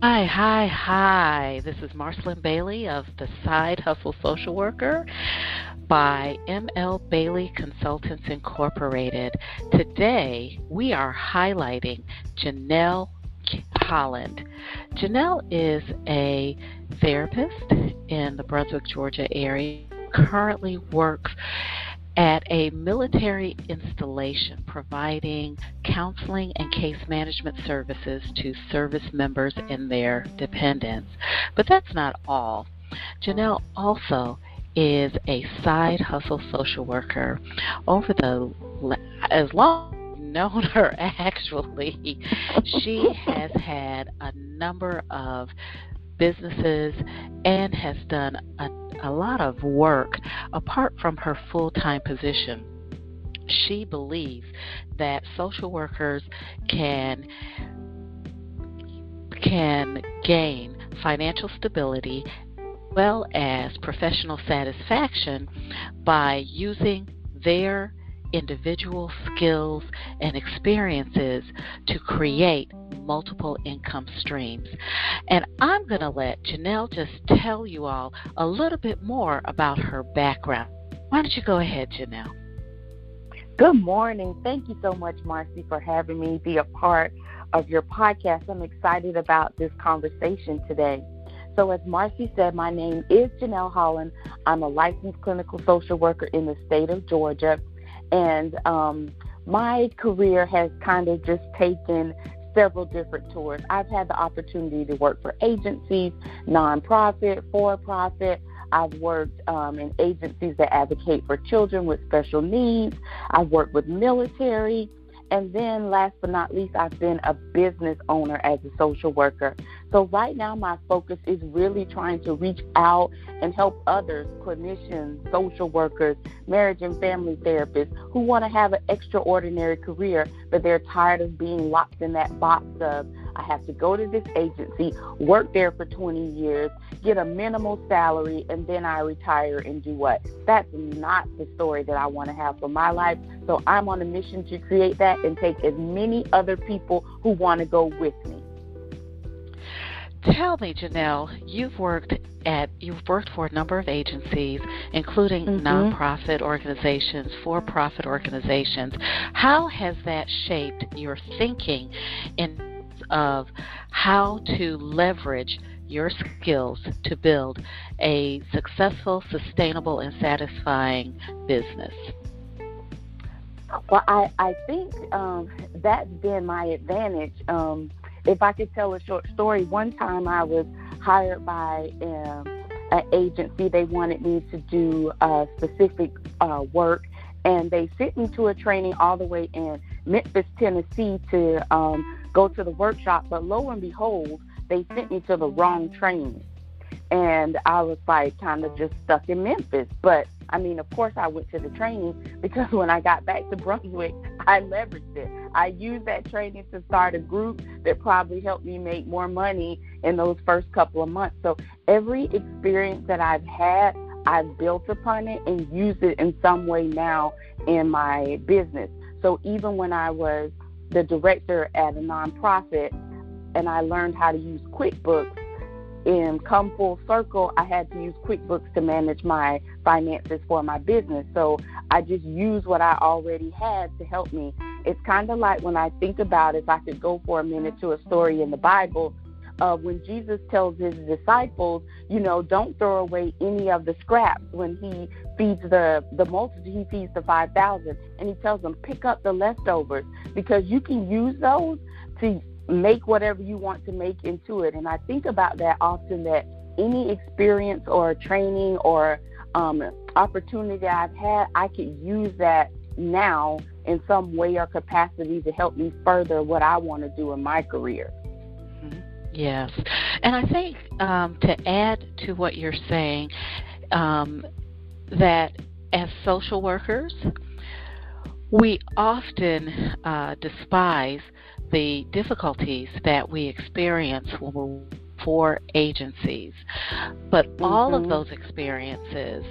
Hi, hi, hi. This is Marcelyn Bailey of the Side Hustle Social Worker by ML Bailey Consultants Incorporated. Today we are highlighting Janelle Holland. Janelle is a therapist in the Brunswick, Georgia area, currently works at a military installation providing counseling and case management services to service members and their dependents. But that's not all. Janelle also is a side hustle social worker. Over the as long as I've known her actually, she has had a number of businesses and has done a, a lot of work apart from her full time position. She believes that social workers can can gain financial stability well as professional satisfaction by using their individual skills and experiences to create multiple income streams. And I'm going to let Janelle just tell you all a little bit more about her background. Why don't you go ahead, Janelle? Good morning. Thank you so much, Marcy, for having me be a part of your podcast. I'm excited about this conversation today. So, as Marcy said, my name is Janelle Holland. I'm a licensed clinical social worker in the state of Georgia. And um, my career has kind of just taken several different tours. I've had the opportunity to work for agencies, nonprofit, for profit. I've worked um, in agencies that advocate for children with special needs. I've worked with military. And then, last but not least, I've been a business owner as a social worker. So, right now, my focus is really trying to reach out and help others, clinicians, social workers, marriage and family therapists who want to have an extraordinary career, but they're tired of being locked in that box of I have to go to this agency, work there for 20 years, get a minimal salary, and then I retire and do what? That's not the story that I want to have for my life. So I'm on a mission to create that and take as many other people who want to go with me. Tell me, Janelle, you've worked at you've worked for a number of agencies, including mm-hmm. nonprofit organizations, for-profit organizations. How has that shaped your thinking in of how to leverage your skills to build a successful, sustainable, and satisfying business? Well, I, I think um, that's been my advantage. Um, if I could tell a short story, one time I was hired by um, an agency. They wanted me to do uh, specific uh, work, and they sent me to a training all the way in Memphis, Tennessee, to um, go to the workshop, but lo and behold, they sent me to the wrong training. And I was like kind of just stuck in Memphis. But I mean, of course, I went to the training because when I got back to Brunswick, I leveraged it. I used that training to start a group that probably helped me make more money in those first couple of months. So every experience that I've had, I've built upon it and used it in some way now in my business. So even when I was the director at a nonprofit and I learned how to use QuickBooks. And come full circle, I had to use QuickBooks to manage my finances for my business. So I just used what I already had to help me. It's kind of like when I think about if I could go for a minute to a story in the Bible uh, when Jesus tells his disciples, you know, don't throw away any of the scraps when he feeds the the multitude, he feeds the five thousand, and he tells them pick up the leftovers because you can use those to make whatever you want to make into it. And I think about that often that any experience or training or um, opportunity I've had, I could use that now in some way or capacity to help me further what I want to do in my career. Mm-hmm. Yes. And I think um, to add to what you're saying, um, that as social workers, we often uh, despise the difficulties that we experience when we're for agencies. But mm-hmm. all of mm-hmm. those experiences,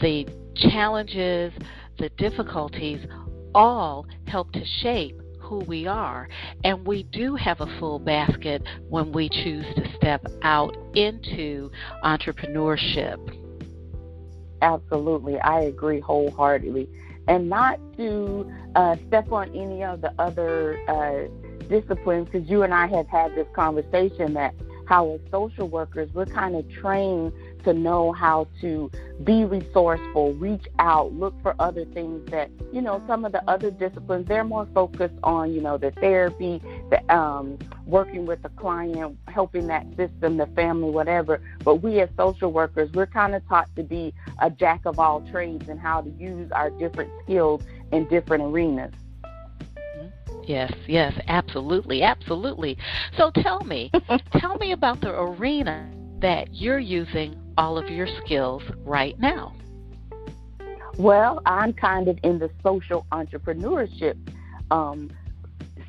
the challenges, the difficulties, all help to shape who we are. And we do have a full basket when we choose to step out into entrepreneurship. Absolutely. I agree wholeheartedly. And not to uh, step on any of the other uh, disciplines, because you and I have had this conversation that how as social workers, we're kind of trained to know how to be resourceful, reach out, look for other things that, you know, some of the other disciplines, they're more focused on, you know, the therapy, the um, working with the client, helping that system, the family, whatever. But we as social workers, we're kind of taught to be a jack of all trades and how to use our different skills in different arenas. Yes, yes, absolutely, absolutely. So tell me, tell me about the arena that you're using all of your skills right now? Well, I'm kind of in the social entrepreneurship um,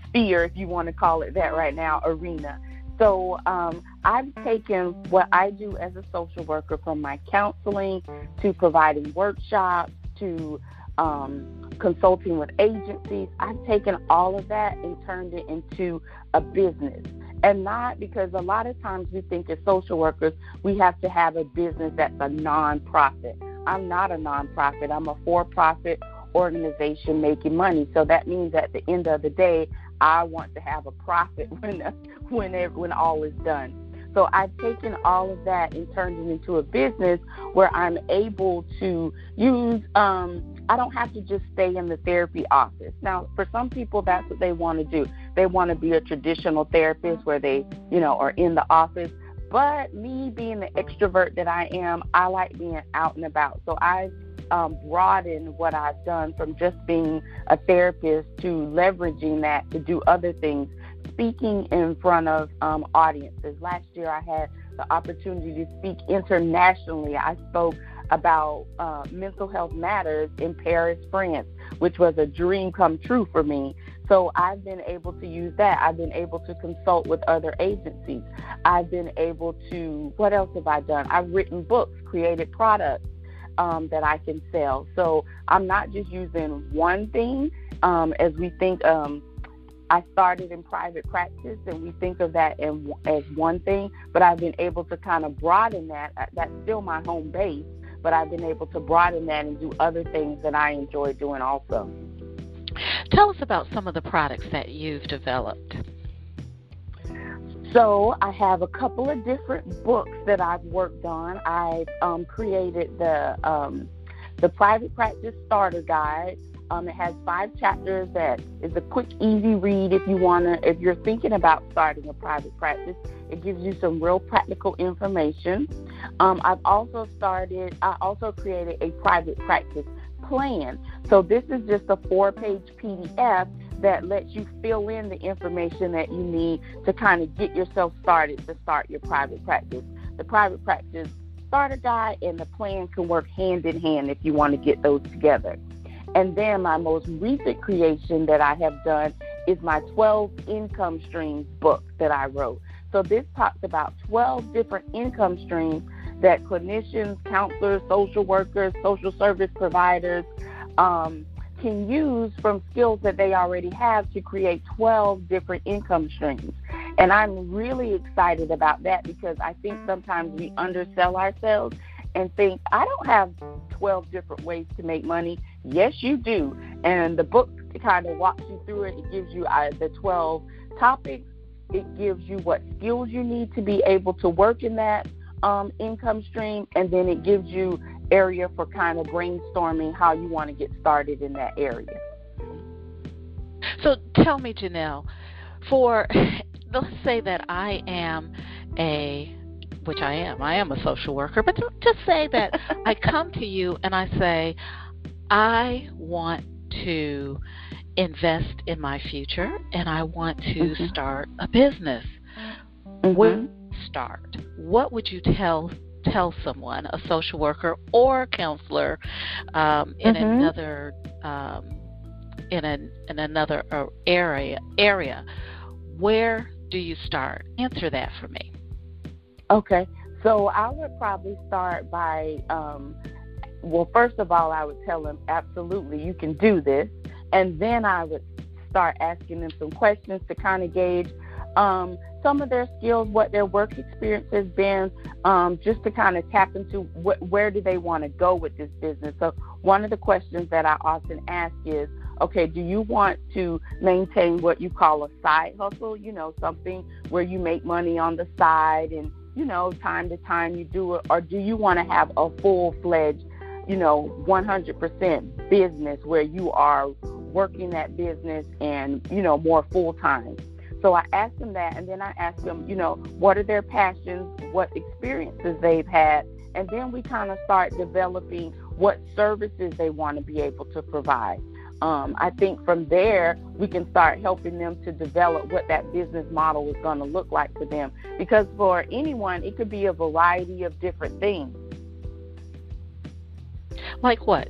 sphere, if you want to call it that right now, arena. So um, I've taken what I do as a social worker from my counseling to providing workshops to um, consulting with agencies. I've taken all of that and turned it into a business and not because a lot of times we think as social workers we have to have a business that's a nonprofit. I'm not a nonprofit. I'm a for-profit organization making money. So that means at the end of the day, I want to have a profit when when it, when all is done. So I've taken all of that and turned it into a business where I'm able to use um, I don't have to just stay in the therapy office. Now, for some people, that's what they want to do. They want to be a traditional therapist where they, you know, are in the office. But me being the extrovert that I am, I like being out and about. So I um, broadened what I've done from just being a therapist to leveraging that to do other things, speaking in front of um, audiences. Last year, I had the opportunity to speak internationally. I spoke about uh, mental health matters in Paris, France, which was a dream come true for me. So I've been able to use that. I've been able to consult with other agencies. I've been able to, what else have I done? I've written books, created products um, that I can sell. So I'm not just using one thing um, as we think. Um, I started in private practice, and we think of that as one thing, but I've been able to kind of broaden that. That's still my home base, but I've been able to broaden that and do other things that I enjoy doing also. Tell us about some of the products that you've developed. So I have a couple of different books that I've worked on. I've um, created the um, the private practice starter guide. Um, it has five chapters that is a quick, easy read if you wanna if you're thinking about starting a private practice. It gives you some real practical information. Um, I've also started. I also created a private practice plan. So this is just a four-page PDF that lets you fill in the information that you need to kind of get yourself started to start your private practice. The private practice starter guide and the plan can work hand in hand if you want to get those together. And then my most recent creation that I have done is my 12 income streams book that I wrote. So this talks about 12 different income streams that clinicians, counselors, social workers, social service providers um, can use from skills that they already have to create 12 different income streams. And I'm really excited about that because I think sometimes we undersell ourselves and think, I don't have 12 different ways to make money. Yes, you do. And the book kind of walks you through it. It gives you uh, the 12 topics, it gives you what skills you need to be able to work in that um, income stream, and then it gives you area for kind of brainstorming how you want to get started in that area. So tell me, Janelle, for let's say that I am a which I am. I am a social worker, but just say that I come to you and I say, I want to invest in my future and I want to mm-hmm. start a business. Mm-hmm. Where start? What would you tell tell someone, a social worker or a counselor, um, in mm-hmm. another um, in an in another uh, area area? Where do you start? Answer that for me. Okay, so I would probably start by, um, well, first of all, I would tell them absolutely you can do this, and then I would start asking them some questions to kind of gauge um, some of their skills, what their work experience has been, um, just to kind of tap into what, where do they want to go with this business. So one of the questions that I often ask is, okay, do you want to maintain what you call a side hustle? You know, something where you make money on the side and you know, time to time you do it, or do you want to have a full fledged, you know, 100% business where you are working that business and, you know, more full time? So I ask them that, and then I ask them, you know, what are their passions, what experiences they've had, and then we kind of start developing what services they want to be able to provide. Um, I think from there we can start helping them to develop what that business model is going to look like for them. Because for anyone, it could be a variety of different things. Like what?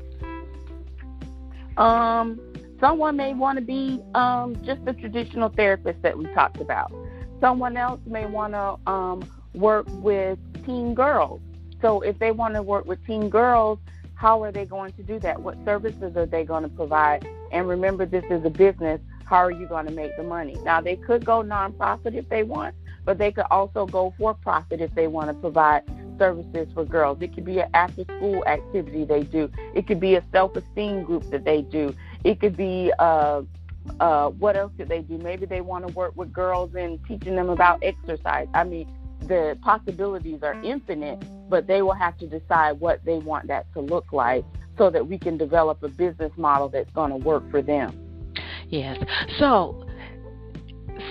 Um, Someone may want to be um, just a traditional therapist that we talked about. Someone else may want to um, work with teen girls. So if they want to work with teen girls, how are they going to do that? What services are they going to provide? And remember, this is a business. How are you going to make the money? Now, they could go nonprofit if they want, but they could also go for profit if they want to provide services for girls. It could be an after school activity they do. It could be a self esteem group that they do. It could be uh, uh, what else could they do? Maybe they want to work with girls and teaching them about exercise. I mean, the possibilities are infinite, but they will have to decide what they want that to look like so that we can develop a business model that's going to work for them. Yes. So,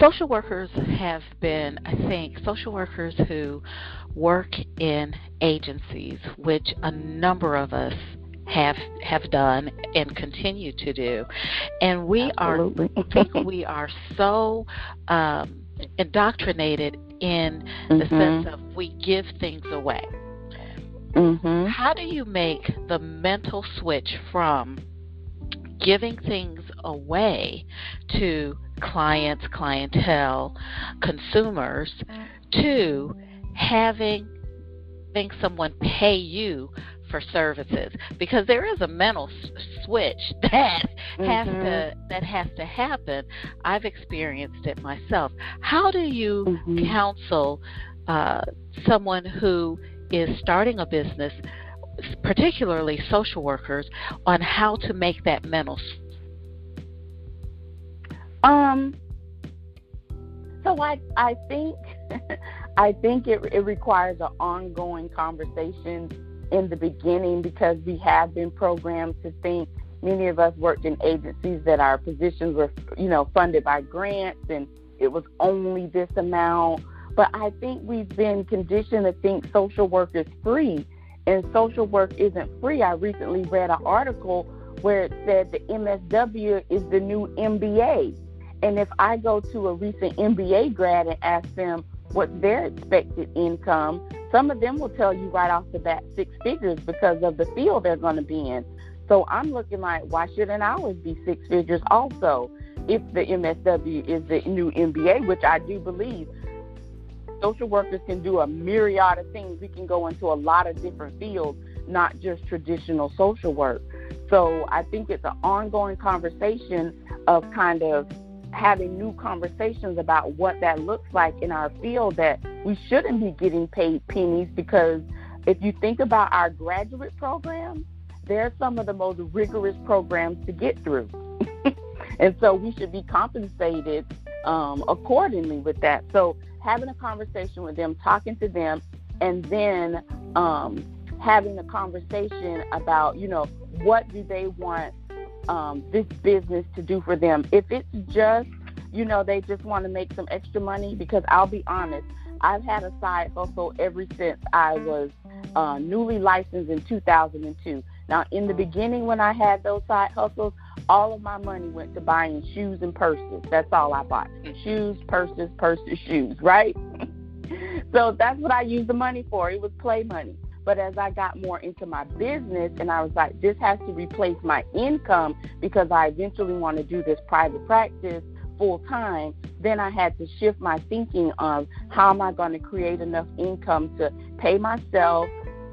social workers have been, I think, social workers who work in agencies, which a number of us have have done and continue to do, and we Absolutely. are think we are so um, indoctrinated in mm-hmm. the sense of we give things away. Mm-hmm. How do you make the mental switch from giving things away to clients, clientele, consumers, to having having someone pay you for services because there is a mental s- switch that mm-hmm. has to that has to happen. I've experienced it myself. How do you mm-hmm. counsel uh, someone who is starting a business, particularly social workers, on how to make that mental? Um. So I I think I think it it requires an ongoing conversation in the beginning because we have been programmed to think. Many of us worked in agencies that our positions were you know funded by grants and it was only this amount. But i think we've been conditioned to think social work is free and social work isn't free. I recently read an article where it said the msw is the new mba and if i go to a recent mba grad and ask them what's their expected income some of them will tell you right off the bat six figures because of the field they're going to be in. So I'm looking like, why shouldn't ours be six figures also? If the MSW is the new MBA, which I do believe, social workers can do a myriad of things. We can go into a lot of different fields, not just traditional social work. So I think it's an ongoing conversation of kind of having new conversations about what that looks like in our field that we shouldn't be getting paid pennies because if you think about our graduate programs, they're some of the most rigorous programs to get through. and so we should be compensated um, accordingly with that. So having a conversation with them, talking to them, and then um, having a conversation about, you know, what do they want um, this business to do for them. If it's just, you know, they just want to make some extra money, because I'll be honest, I've had a side hustle ever since I was uh, newly licensed in 2002. Now, in the beginning, when I had those side hustles, all of my money went to buying shoes and purses. That's all I bought shoes, purses, purses, shoes, right? so that's what I used the money for. It was play money. But as I got more into my business and I was like, this has to replace my income because I eventually want to do this private practice full time, then I had to shift my thinking of how am I going to create enough income to pay myself,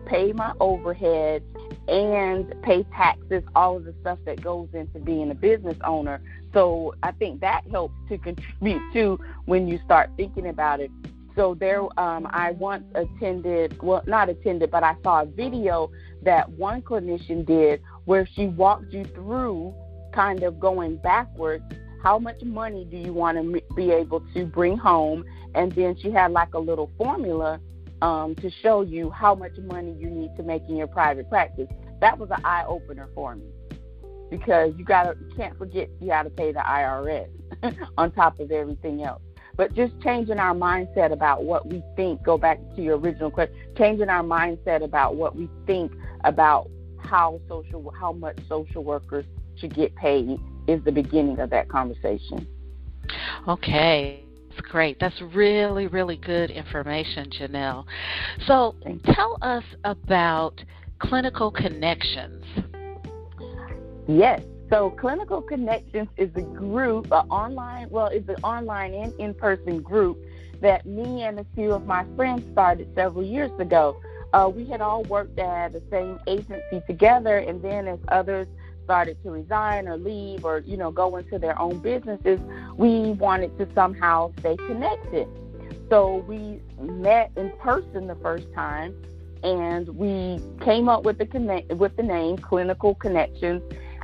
pay my overhead, and pay taxes, all of the stuff that goes into being a business owner. So I think that helps to contribute too when you start thinking about it. So there, um, I once attended, well, not attended, but I saw a video that one clinician did where she walked you through kind of going backwards. How much money do you want to be able to bring home? And then she had like a little formula um, to show you how much money you need to make in your private practice. That was an eye opener for me because you got to you can't forget you got to pay the IRS on top of everything else. But just changing our mindset about what we think. Go back to your original question. Changing our mindset about what we think about how social how much social workers should get paid is the beginning of that conversation. Okay. That's great. That's really, really good information, Janelle. So tell us about Clinical Connections. Yes. So Clinical Connections is a group, an online, well, it's an online and in-person group that me and a few of my friends started several years ago. Uh, we had all worked at the same agency together, and then as others started to resign or leave or you know go into their own businesses, we wanted to somehow stay connected. So we met in person the first time, and we came up with the connect with the name Clinical Connections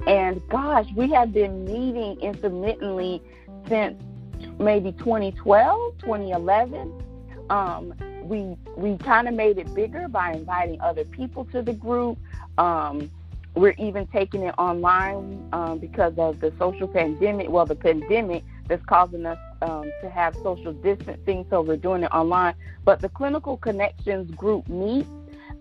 and gosh, we have been meeting intermittently since maybe 2012, 2011. Um, we we kind of made it bigger by inviting other people to the group. Um, we're even taking it online um, because of the social pandemic. Well, the pandemic that's causing us um, to have social distancing, so we're doing it online. But the Clinical Connections group meets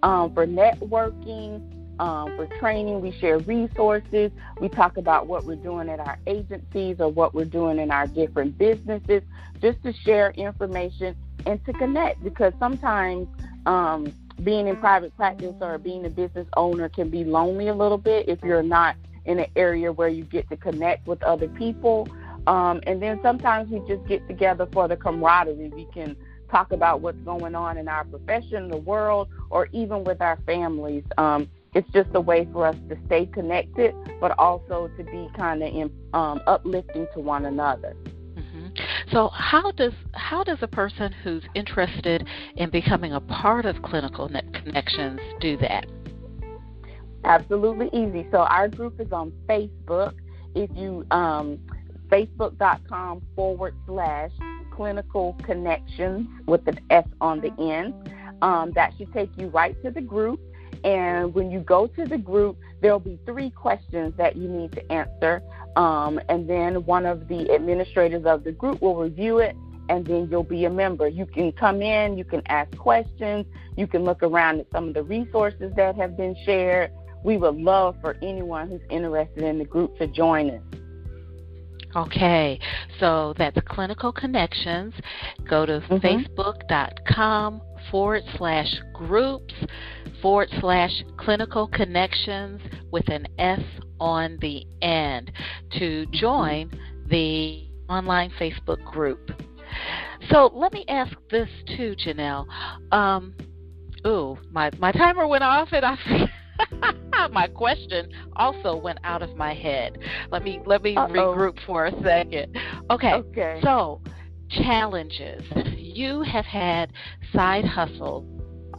um, for networking, um, for training. We share resources. We talk about what we're doing at our agencies or what we're doing in our different businesses, just to share information and to connect. Because sometimes um, being in private practice or being a business owner can be lonely a little bit if you're not in an area where you get to connect with other people. Um, and then sometimes we just get together for the camaraderie. We can talk about what's going on in our profession, the world, or even with our families. Um, it's just a way for us to stay connected, but also to be kind of um, uplifting to one another. Mm-hmm. So how does how does a person who's interested in becoming a part of Clinical Connections do that? Absolutely easy. So our group is on Facebook. If you um, facebook.com forward slash clinical connections with an S on the end. Um, that should take you right to the group. And when you go to the group, there'll be three questions that you need to answer. Um, and then one of the administrators of the group will review it, and then you'll be a member. You can come in, you can ask questions, you can look around at some of the resources that have been shared. We would love for anyone who's interested in the group to join us. Okay, so that's Clinical Connections. Go to mm-hmm. facebook.com forward slash groups forward slash clinical connections with an S on the end to join the online Facebook group. So let me ask this too, Janelle. Um, ooh, my, my timer went off and I my question also went out of my head. Let me let me Uh-oh. regroup for a second. Okay. Okay. So challenges. You have had side hustle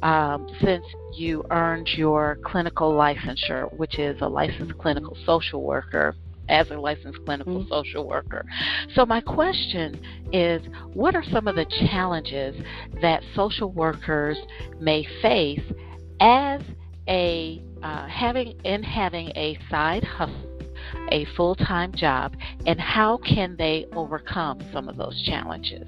um, since you earned your clinical licensure, which is a licensed clinical social worker as a licensed clinical mm-hmm. social worker. So, my question is what are some of the challenges that social workers may face as a uh, having in having a side hustle, a full time job, and how can they overcome some of those challenges?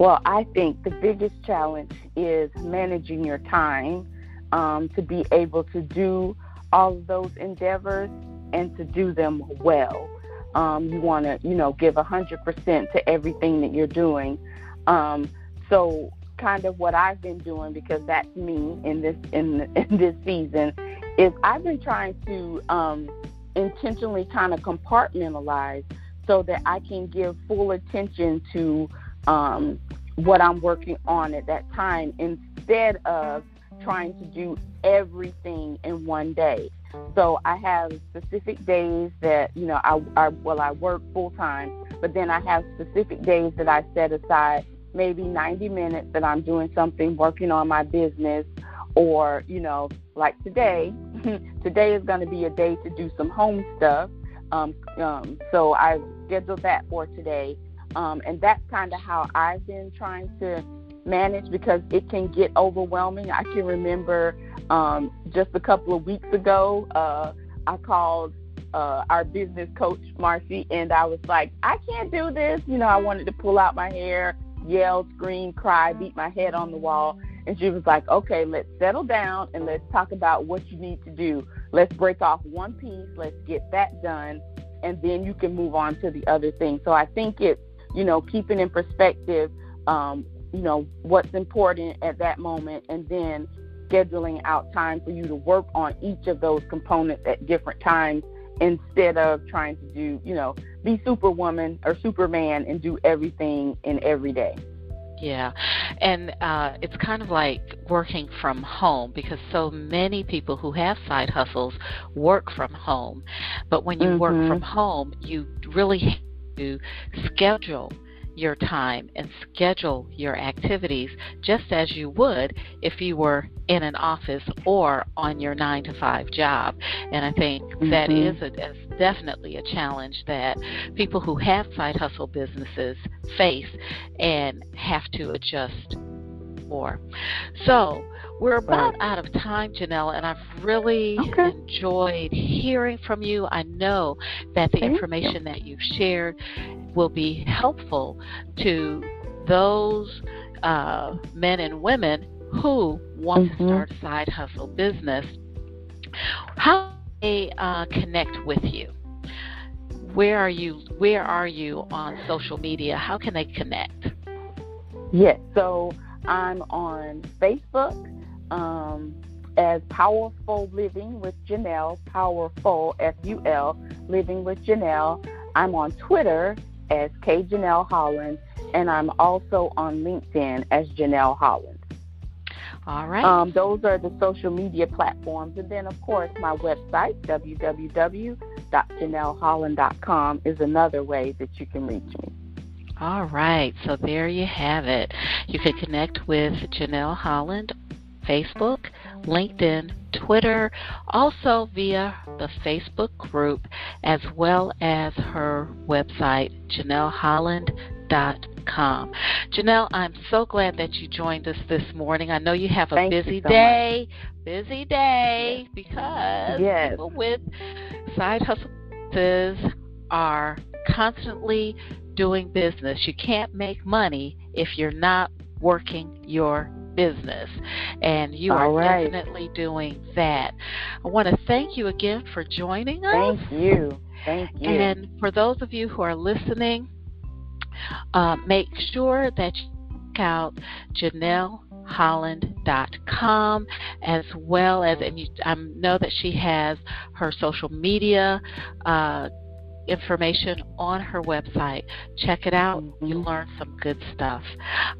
Well, I think the biggest challenge is managing your time um, to be able to do all of those endeavors and to do them well. Um, you want to, you know, give 100% to everything that you're doing. Um, so, kind of what I've been doing because that's me in this in, in this season is I've been trying to um, intentionally kind of compartmentalize so that I can give full attention to um, what I'm working on at that time instead of trying to do everything in one day. So I have specific days that you know I, I well I work full time, but then I have specific days that I set aside, maybe 90 minutes that I'm doing something, working on my business, or you know like today. today is going to be a day to do some home stuff. Um, um, so I scheduled that for today, um, and that's kind of how I've been trying to manage because it can get overwhelming. I can remember um, just a couple of weeks ago, uh, I called uh, our business coach, Marcy, and I was like, I can't do this. You know, I wanted to pull out my hair, yell, scream, cry, beat my head on the wall. And she was like, okay, let's settle down and let's talk about what you need to do. Let's break off one piece, let's get that done, and then you can move on to the other thing. So I think it's, you know, keeping in perspective um, you know what's important at that moment and then scheduling out time for you to work on each of those components at different times instead of trying to do you know be superwoman or superman and do everything in every day yeah, and uh, it's kind of like working from home because so many people who have side hustles work from home. But when you mm-hmm. work from home, you really to schedule your time and schedule your activities just as you would if you were in an office or on your nine to five job. And I think mm-hmm. that is, a, is definitely a challenge that people who have side hustle businesses face and have to adjust for. So, we're about out of time, Janelle, and I've really okay. enjoyed hearing from you. I know that the Thank information you. that you've shared will be helpful to those uh, men and women who want mm-hmm. to start a side hustle business. How they uh, connect with you? Where are you? Where are you on social media? How can they connect? Yes, so I'm on Facebook um, as Powerful Living with Janelle, Powerful, F U L, Living with Janelle. I'm on Twitter as K Janelle Holland, and I'm also on LinkedIn as Janelle Holland. All right. Um, those are the social media platforms. And then, of course, my website, www.janelleholland.com, is another way that you can reach me. All right. So there you have it. You can connect with Janelle Holland Facebook, LinkedIn, Twitter, also via the Facebook group, as well as her website, JanelleHolland.com. Janelle, I'm so glad that you joined us this morning. I know you have a Thank busy so day, much. busy day, because yes. people with side hustles are constantly doing business. You can't make money if you're not working your business. And you All are right. definitely doing that. I want to thank you again for joining us. Thank you. Thank you. And for those of you who are listening, uh, make sure that you check out JanelleHolland.com as well as, and you, I know that she has her social media uh, information on her website. Check it out. Mm-hmm. You learn some good stuff.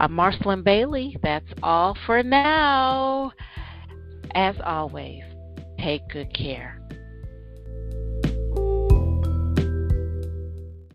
I'm Marcelyn Bailey. That's all for now. As always, take good care.